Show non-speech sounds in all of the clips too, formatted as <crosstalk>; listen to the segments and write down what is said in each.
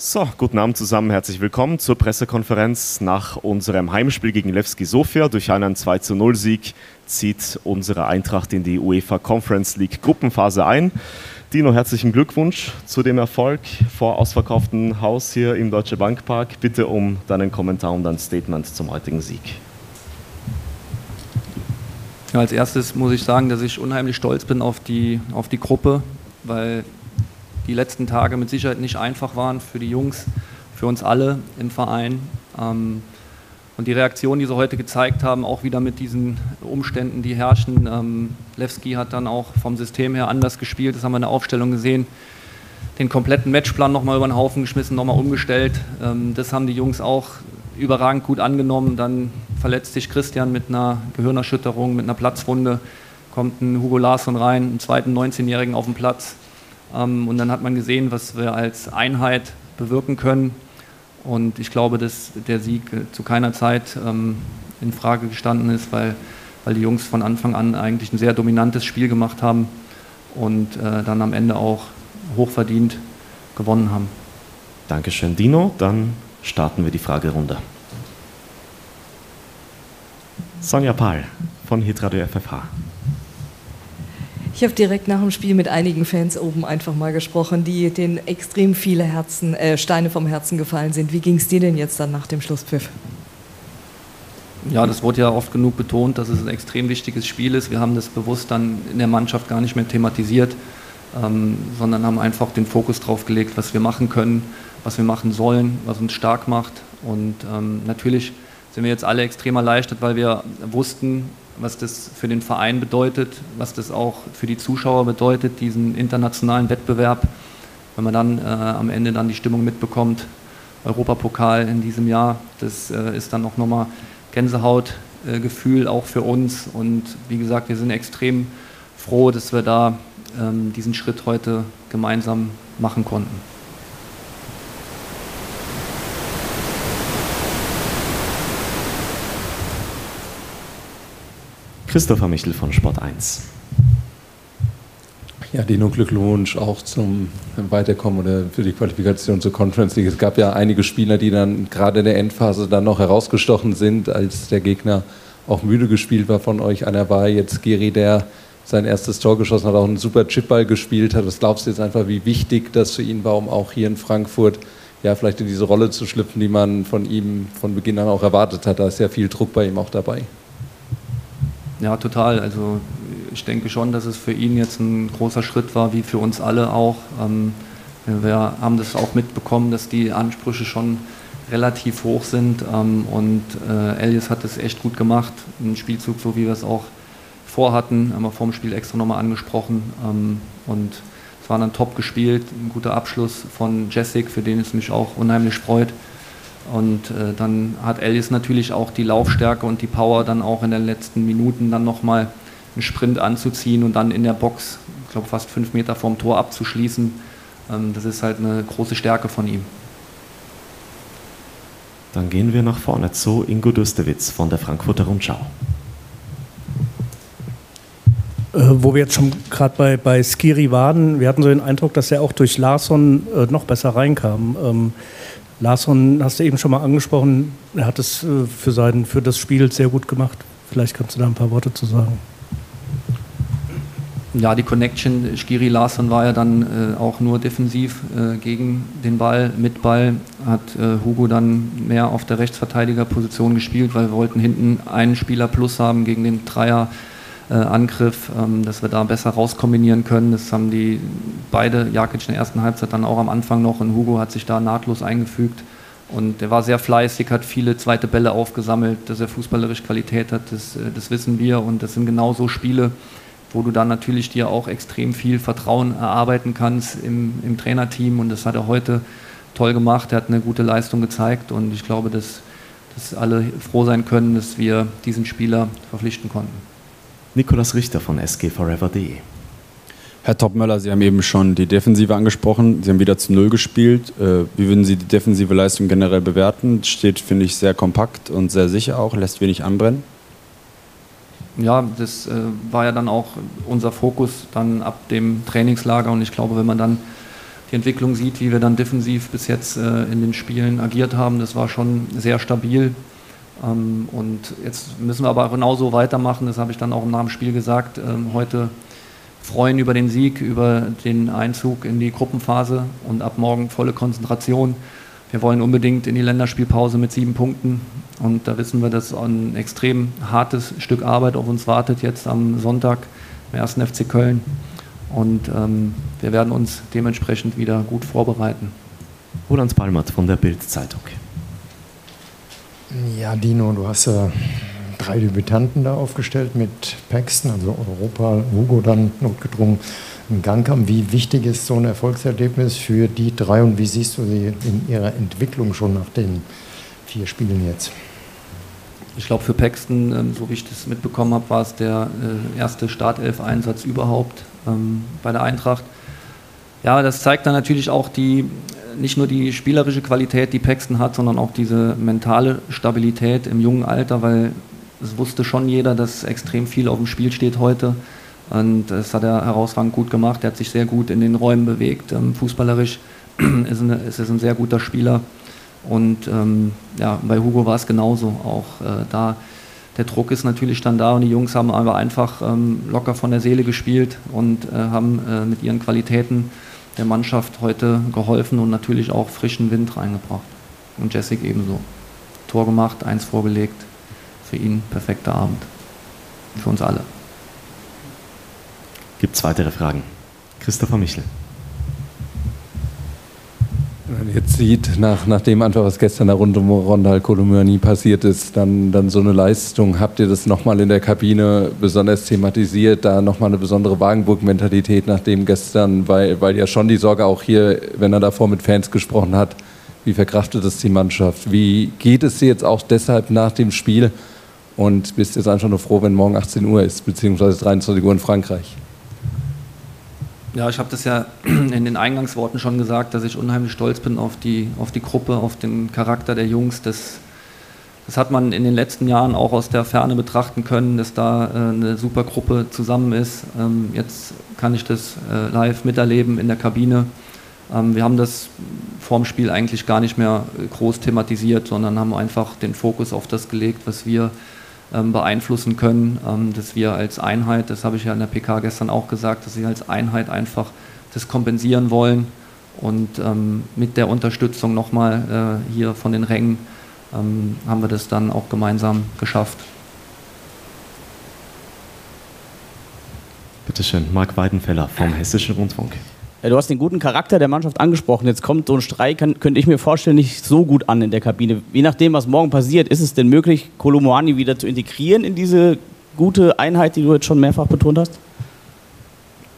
So, guten Abend zusammen, herzlich willkommen zur Pressekonferenz. Nach unserem Heimspiel gegen Levski Sofia durch einen 2 0 Sieg zieht unsere Eintracht in die UEFA Conference League Gruppenphase ein. Dino, herzlichen Glückwunsch zu dem Erfolg vor ausverkauftem Haus hier im Deutsche Bank Park. Bitte um deinen Kommentar und dein Statement zum heutigen Sieg. Ja, als erstes muss ich sagen, dass ich unheimlich stolz bin auf die, auf die Gruppe, weil die letzten Tage mit Sicherheit nicht einfach waren für die Jungs, für uns alle im Verein. Ähm, und die Reaktion, die sie heute gezeigt haben, auch wieder mit diesen Umständen, die herrschen. Ähm, Lewski hat dann auch vom System her anders gespielt, das haben wir in der Aufstellung gesehen. Den kompletten Matchplan nochmal über den Haufen geschmissen, nochmal umgestellt. Ähm, das haben die Jungs auch überragend gut angenommen. Dann verletzt sich Christian mit einer Gehirnerschütterung, mit einer Platzwunde. Kommt ein Hugo Larsson rein, einen zweiten 19-Jährigen auf den Platz. Ähm, und dann hat man gesehen, was wir als Einheit bewirken können. Und ich glaube, dass der Sieg zu keiner Zeit ähm, in Frage gestanden ist, weil, weil die Jungs von Anfang an eigentlich ein sehr dominantes Spiel gemacht haben und äh, dann am Ende auch hochverdient gewonnen haben. Dankeschön, Dino. Dann starten wir die Fragerunde. Sonja Pahl von Hitradio FFH. Ich habe direkt nach dem Spiel mit einigen Fans oben einfach mal gesprochen, die denen extrem viele Herzen, äh, Steine vom Herzen gefallen sind. Wie ging es dir denn jetzt dann nach dem Schlusspfiff? Ja, das wurde ja oft genug betont, dass es ein extrem wichtiges Spiel ist. Wir haben das bewusst dann in der Mannschaft gar nicht mehr thematisiert, ähm, sondern haben einfach den Fokus drauf gelegt, was wir machen können, was wir machen sollen, was uns stark macht. Und ähm, natürlich sind wir jetzt alle extrem erleichtert, weil wir wussten, was das für den Verein bedeutet, was das auch für die Zuschauer bedeutet, diesen internationalen Wettbewerb. Wenn man dann äh, am Ende dann die Stimmung mitbekommt, Europapokal in diesem Jahr, das äh, ist dann auch nochmal Gänsehautgefühl äh, auch für uns. Und wie gesagt, wir sind extrem froh, dass wir da ähm, diesen Schritt heute gemeinsam machen konnten. Christopher Michel von Sport 1. Ja, Dino, Glückwunsch auch zum Weiterkommen oder für die Qualifikation zur Conference League. Es gab ja einige Spieler, die dann gerade in der Endphase dann noch herausgestochen sind, als der Gegner auch müde gespielt war von euch. Einer war jetzt Geri, der sein erstes Tor geschossen hat, auch einen super Chipball gespielt hat. Was glaubst du jetzt einfach, wie wichtig das für ihn war, um auch hier in Frankfurt ja vielleicht in diese Rolle zu schlüpfen, die man von ihm von Beginn an auch erwartet hat? Da ist ja viel Druck bei ihm auch dabei. Ja, total. Also ich denke schon, dass es für ihn jetzt ein großer Schritt war, wie für uns alle auch. Ähm, wir haben das auch mitbekommen, dass die Ansprüche schon relativ hoch sind ähm, und äh, Elias hat das echt gut gemacht. Ein Spielzug, so wie wir es auch vorhatten, haben wir vor dem Spiel extra nochmal angesprochen ähm, und es war dann top gespielt, ein guter Abschluss von Jessic, für den es mich auch unheimlich freut. Und äh, dann hat Ellis natürlich auch die Laufstärke und die Power, dann auch in den letzten Minuten dann nochmal einen Sprint anzuziehen und dann in der Box, ich glaube fast fünf Meter vom Tor abzuschließen. Ähm, das ist halt eine große Stärke von ihm. Dann gehen wir nach vorne zu Ingo Dustewitz von der Frankfurter Rundschau. Äh, wo wir jetzt schon gerade bei, bei Skiri waren, wir hatten so den Eindruck, dass er auch durch Larsson äh, noch besser reinkam. Ähm, Larsson hast du eben schon mal angesprochen, er hat es äh, für, sein, für das Spiel sehr gut gemacht. Vielleicht kannst du da ein paar Worte zu sagen. Ja, die Connection Skiri Larsson war ja dann äh, auch nur defensiv äh, gegen den Ball, mit Ball hat äh, Hugo dann mehr auf der Rechtsverteidigerposition gespielt, weil wir wollten hinten einen Spieler plus haben gegen den Dreier äh, Angriff, ähm, dass wir da besser rauskombinieren können. Das haben die beide, Jakic in der ersten Halbzeit dann auch am Anfang noch und Hugo hat sich da nahtlos eingefügt. Und er war sehr fleißig, hat viele zweite Bälle aufgesammelt, dass er fußballerisch Qualität hat, das, äh, das wissen wir. Und das sind genau so Spiele, wo du dann natürlich dir auch extrem viel Vertrauen erarbeiten kannst im, im Trainerteam. Und das hat er heute toll gemacht. Er hat eine gute Leistung gezeigt. Und ich glaube, dass, dass alle froh sein können, dass wir diesen Spieler verpflichten konnten. Nikolas Richter von sgforever.de. Herr Topmöller, Sie haben eben schon die Defensive angesprochen. Sie haben wieder zu Null gespielt. Äh, wie würden Sie die defensive Leistung generell bewerten? Steht, finde ich, sehr kompakt und sehr sicher auch, lässt wenig anbrennen. Ja, das äh, war ja dann auch unser Fokus dann ab dem Trainingslager und ich glaube, wenn man dann die Entwicklung sieht, wie wir dann defensiv bis jetzt äh, in den Spielen agiert haben, das war schon sehr stabil. Ähm, und jetzt müssen wir aber genauso weitermachen, das habe ich dann auch nach dem Spiel gesagt. Ähm, heute freuen über den Sieg, über den Einzug in die Gruppenphase und ab morgen volle Konzentration. Wir wollen unbedingt in die Länderspielpause mit sieben Punkten und da wissen wir, dass ein extrem hartes Stück Arbeit auf uns wartet jetzt am Sonntag im 1. FC Köln und ähm, wir werden uns dementsprechend wieder gut vorbereiten. Roland Palmert von der Bild-Zeitung. Ja, Dino, du hast ja drei Debütanten da aufgestellt mit Paxton, also Europa, Hugo dann notgedrungen in Gang kam. Wie wichtig ist so ein Erfolgserlebnis für die drei und wie siehst du sie in ihrer Entwicklung schon nach den vier Spielen jetzt? Ich glaube, für Paxton, ähm, so wie ich das mitbekommen habe, war es der äh, erste Startelf-Einsatz überhaupt ähm, bei der Eintracht. Ja, das zeigt dann natürlich auch die, nicht nur die spielerische Qualität, die Paxton hat, sondern auch diese mentale Stabilität im jungen Alter, weil es wusste schon jeder, dass extrem viel auf dem Spiel steht heute. Und das hat er herausragend gut gemacht. Er hat sich sehr gut in den Räumen bewegt. Ähm, fußballerisch <clears throat> ist, eine, ist es ein sehr guter Spieler. Und ähm, ja, bei Hugo war es genauso. Auch äh, da, der Druck ist natürlich dann da und die Jungs haben aber einfach ähm, locker von der Seele gespielt und äh, haben äh, mit ihren Qualitäten der Mannschaft heute geholfen und natürlich auch frischen Wind reingebracht. Und Jessic ebenso. Tor gemacht, eins vorgelegt. Für ihn perfekter Abend. Für uns alle. Gibt es weitere Fragen? Christopher Michel. Man jetzt sieht, nach, nach dem einfach, was gestern rund um Rondal Kolomyani passiert ist, dann, dann so eine Leistung, habt ihr das nochmal in der Kabine besonders thematisiert, da nochmal eine besondere Wagenburg-Mentalität, nachdem gestern, weil, weil ja schon die Sorge auch hier, wenn er davor mit Fans gesprochen hat, wie verkraftet es die Mannschaft? Wie geht es dir jetzt auch deshalb nach dem Spiel? Und bist jetzt einfach nur froh, wenn morgen 18 Uhr ist, beziehungsweise 23 Uhr in Frankreich? Ja, ich habe das ja <clears throat> in den Eingangsworten schon gesagt, dass ich unheimlich stolz bin auf die, auf die Gruppe, auf den Charakter der Jungs. Das, das hat man in den letzten Jahren auch aus der Ferne betrachten können, dass da äh, eine super Gruppe zusammen ist. Ähm, jetzt kann ich das äh, live miterleben in der Kabine. Ähm, wir haben das vorm Spiel eigentlich gar nicht mehr groß thematisiert, sondern haben einfach den Fokus auf das gelegt, was wir beeinflussen können, ähm, dass wir als Einheit, das habe ich ja in der PK gestern auch gesagt, dass wir als Einheit einfach das kompensieren wollen und ähm, mit der Unterstützung nochmal äh, hier von den Rängen haben wir das dann auch gemeinsam geschafft. Bitte schön, Marc Weidenfeller vom Hessischen Rundfunk. Du hast den guten Charakter der Mannschaft angesprochen. Jetzt kommt so ein Streik, kann, könnte ich mir vorstellen, nicht so gut an in der Kabine. Je nachdem, was morgen passiert, ist es denn möglich, Kolomoani wieder zu integrieren in diese gute Einheit, die du jetzt schon mehrfach betont hast?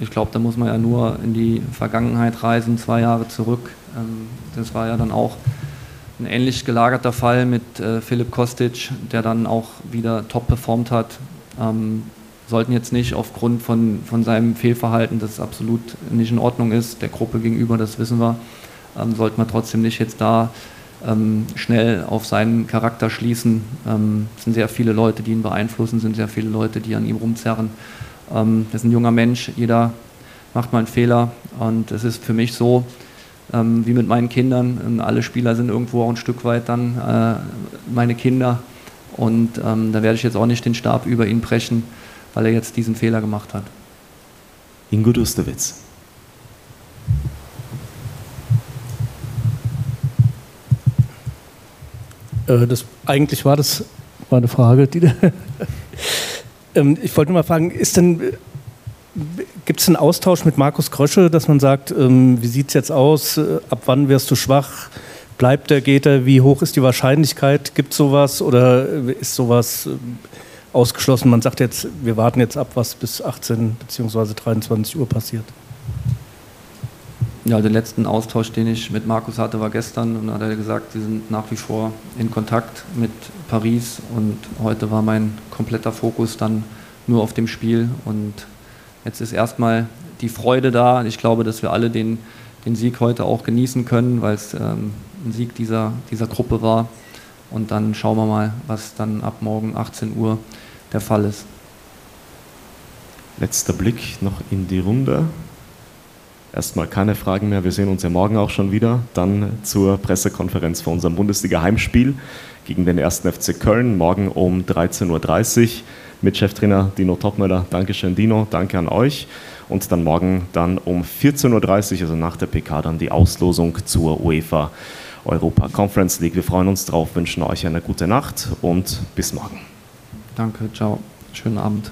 Ich glaube, da muss man ja nur in die Vergangenheit reisen, zwei Jahre zurück. Ähm, das war ja dann auch ein ähnlich gelagerter Fall mit äh, Philipp Kostic, der dann auch wieder top performt hat. Ähm, sollten jetzt nicht aufgrund von, von seinem Fehlverhalten, das absolut nicht in Ordnung ist, der Gruppe gegenüber, das wissen wir, ähm, sollten wir trotzdem nicht jetzt da ähm, schnell auf seinen Charakter schließen. Ähm, es sind sehr viele Leute, die ihn beeinflussen, es sind sehr viele Leute, die an ihm rumzerren. Ähm, das ist ein junger Mensch, jeder macht mal einen Fehler und es ist für mich so, ähm, wie mit meinen Kindern, alle Spieler sind irgendwo auch ein Stück weit dann äh, meine Kinder und ähm, da werde ich jetzt auch nicht den Stab über ihn brechen weil er jetzt diesen Fehler gemacht hat. Ingo Dustewitz. Äh, das, eigentlich war das war eine Frage, die <laughs> ähm, ich wollte nur mal fragen, ist denn gibt es einen Austausch mit Markus Krösche, dass man sagt, ähm, wie sieht es jetzt aus, äh, ab wann wirst du schwach, bleibt er, geht er, wie hoch ist die Wahrscheinlichkeit, gibt es sowas oder ist sowas ähm, ausgeschlossen. Man sagt jetzt, wir warten jetzt ab, was bis 18 bzw. 23 Uhr passiert. Ja, den letzten Austausch, den ich mit Markus hatte, war gestern und da hat er gesagt, sie sind nach wie vor in Kontakt mit Paris und heute war mein kompletter Fokus dann nur auf dem Spiel und jetzt ist erstmal die Freude da. Ich glaube, dass wir alle den, den Sieg heute auch genießen können, weil es ähm, ein Sieg dieser, dieser Gruppe war. Und dann schauen wir mal, was dann ab morgen 18 Uhr der Fall ist. Letzter Blick noch in die Runde. erstmal keine Fragen mehr. Wir sehen uns ja morgen auch schon wieder. Dann zur Pressekonferenz vor unserem Bundesliga-Heimspiel gegen den 1. FC Köln, morgen um 13.30 Uhr mit Cheftrainer Dino Topmöller. Dankeschön, Dino. Danke an euch. Und dann morgen dann um 14.30 Uhr, also nach der PK, dann die Auslosung zur UEFA Europa Conference League. Wir freuen uns drauf, wünschen euch eine gute Nacht und bis morgen. Danke, ciao. Schönen Abend.